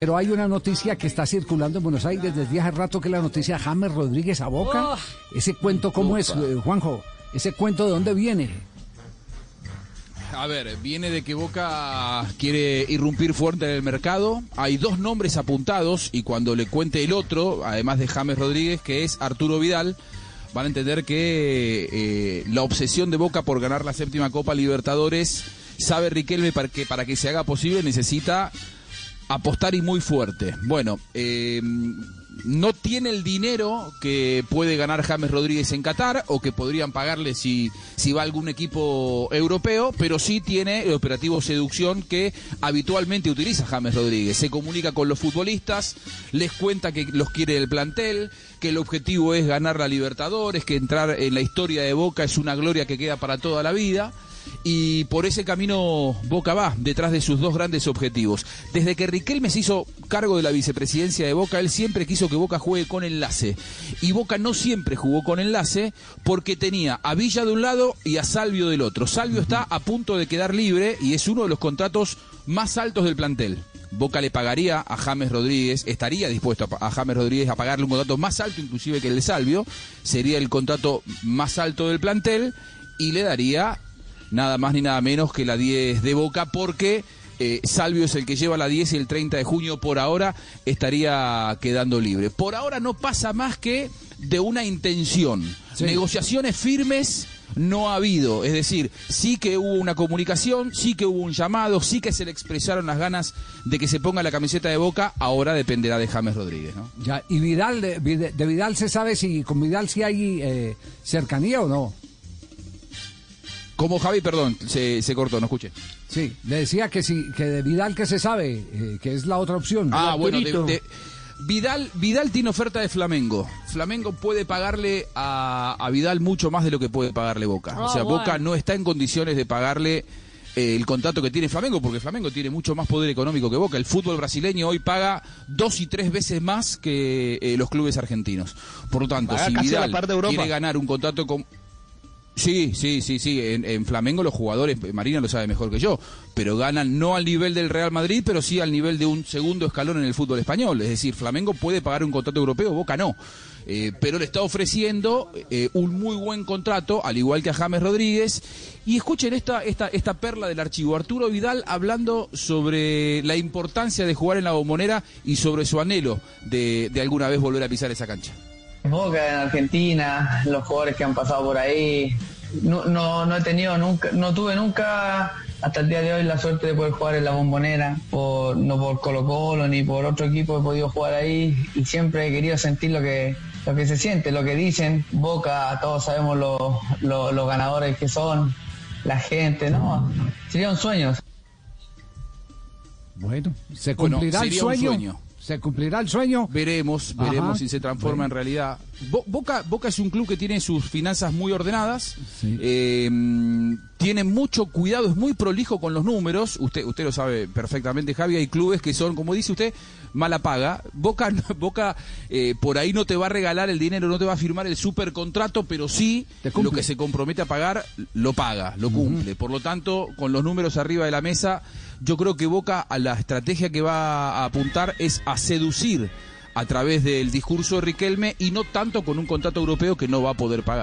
Pero hay una noticia que está circulando en Buenos Aires desde hace rato que es la noticia de James Rodríguez a Boca. Oh. Ese cuento, ¿cómo es, eh, Juanjo? Ese cuento, ¿de dónde viene? A ver, viene de que Boca quiere irrumpir fuerte en el mercado. Hay dos nombres apuntados y cuando le cuente el otro, además de James Rodríguez, que es Arturo Vidal, van a entender que eh, la obsesión de Boca por ganar la séptima Copa Libertadores, sabe Riquelme para que, para que se haga posible necesita apostar y muy fuerte. Bueno, eh, no tiene el dinero que puede ganar James Rodríguez en Qatar o que podrían pagarle si, si va a algún equipo europeo, pero sí tiene el operativo seducción que habitualmente utiliza James Rodríguez. Se comunica con los futbolistas, les cuenta que los quiere el plantel, que el objetivo es ganar la Libertadores, que entrar en la historia de Boca es una gloria que queda para toda la vida y por ese camino Boca va, detrás de sus dos grandes objetivos. Desde que Riquelme se hizo cargo de la vicepresidencia de Boca, él siempre quiso que Boca juegue con enlace. Y Boca no siempre jugó con enlace porque tenía a Villa de un lado y a Salvio del otro. Salvio está a punto de quedar libre y es uno de los contratos más altos del plantel. Boca le pagaría a James Rodríguez, estaría dispuesto a, a James Rodríguez a pagarle un contrato más alto inclusive que el de Salvio, sería el contrato más alto del plantel y le daría nada más ni nada menos que la 10 de Boca, porque eh, Salvio es el que lleva la 10 y el 30 de junio por ahora estaría quedando libre. Por ahora no pasa más que de una intención. Negociaciones firmes no ha habido. Es decir, sí que hubo una comunicación, sí que hubo un llamado, sí que se le expresaron las ganas de que se ponga la camiseta de Boca, ahora dependerá de James Rodríguez. ¿no? Ya, ¿Y Vidal, de, de Vidal se sabe si con Vidal si hay eh, cercanía o no? Como Javi, perdón, se, se, cortó, no escuché. Sí, le decía que sí, que de Vidal que se sabe, eh, que es la otra opción. Ah, bueno, de, de, Vidal, Vidal tiene oferta de Flamengo. Flamengo puede pagarle a, a Vidal mucho más de lo que puede pagarle Boca. Oh, o sea, bueno. Boca no está en condiciones de pagarle eh, el contrato que tiene Flamengo, porque Flamengo tiene mucho más poder económico que Boca. El fútbol brasileño hoy paga dos y tres veces más que eh, los clubes argentinos. Por lo tanto, si Vidal quiere ganar un contrato con Sí, sí, sí, sí. En, en, Flamengo los jugadores, Marina lo sabe mejor que yo, pero ganan no al nivel del Real Madrid, pero sí al nivel de un segundo escalón en el fútbol español. Es decir, Flamengo puede pagar un contrato europeo, Boca no. Eh, pero le está ofreciendo eh, un muy buen contrato, al igual que a James Rodríguez. Y escuchen esta, esta, esta perla del archivo. Arturo Vidal hablando sobre la importancia de jugar en la bombonera y sobre su anhelo de, de alguna vez volver a pisar esa cancha. Boca en Argentina, los jugadores que han pasado por ahí. No, no, no, he tenido nunca, no tuve nunca hasta el día de hoy la suerte de poder jugar en la bombonera, por, no por Colo Colo ni por otro equipo he podido jugar ahí y siempre he querido sentir lo que, lo que se siente, lo que dicen. Boca, todos sabemos los lo, lo ganadores que son, la gente, ¿no? Sería un sueño. Bueno, se cumplirá bueno, el sueño. sueño. ¿Se cumplirá el sueño? Veremos, veremos Ajá. si se transforma bueno. en realidad. Bo Boca, Boca es un club que tiene sus finanzas muy ordenadas, sí. eh, tiene mucho cuidado, es muy prolijo con los números. Usted, usted lo sabe perfectamente, Javi. Hay clubes que son, como dice usted, mala paga. Boca, Boca eh, por ahí no te va a regalar el dinero, no te va a firmar el super contrato, pero sí lo que se compromete a pagar lo paga, lo cumple. Uh -huh. Por lo tanto, con los números arriba de la mesa, yo creo que Boca a la estrategia que va a apuntar es a seducir a través del discurso de Riquelme y no tanto con un contrato europeo que no va a poder pagar.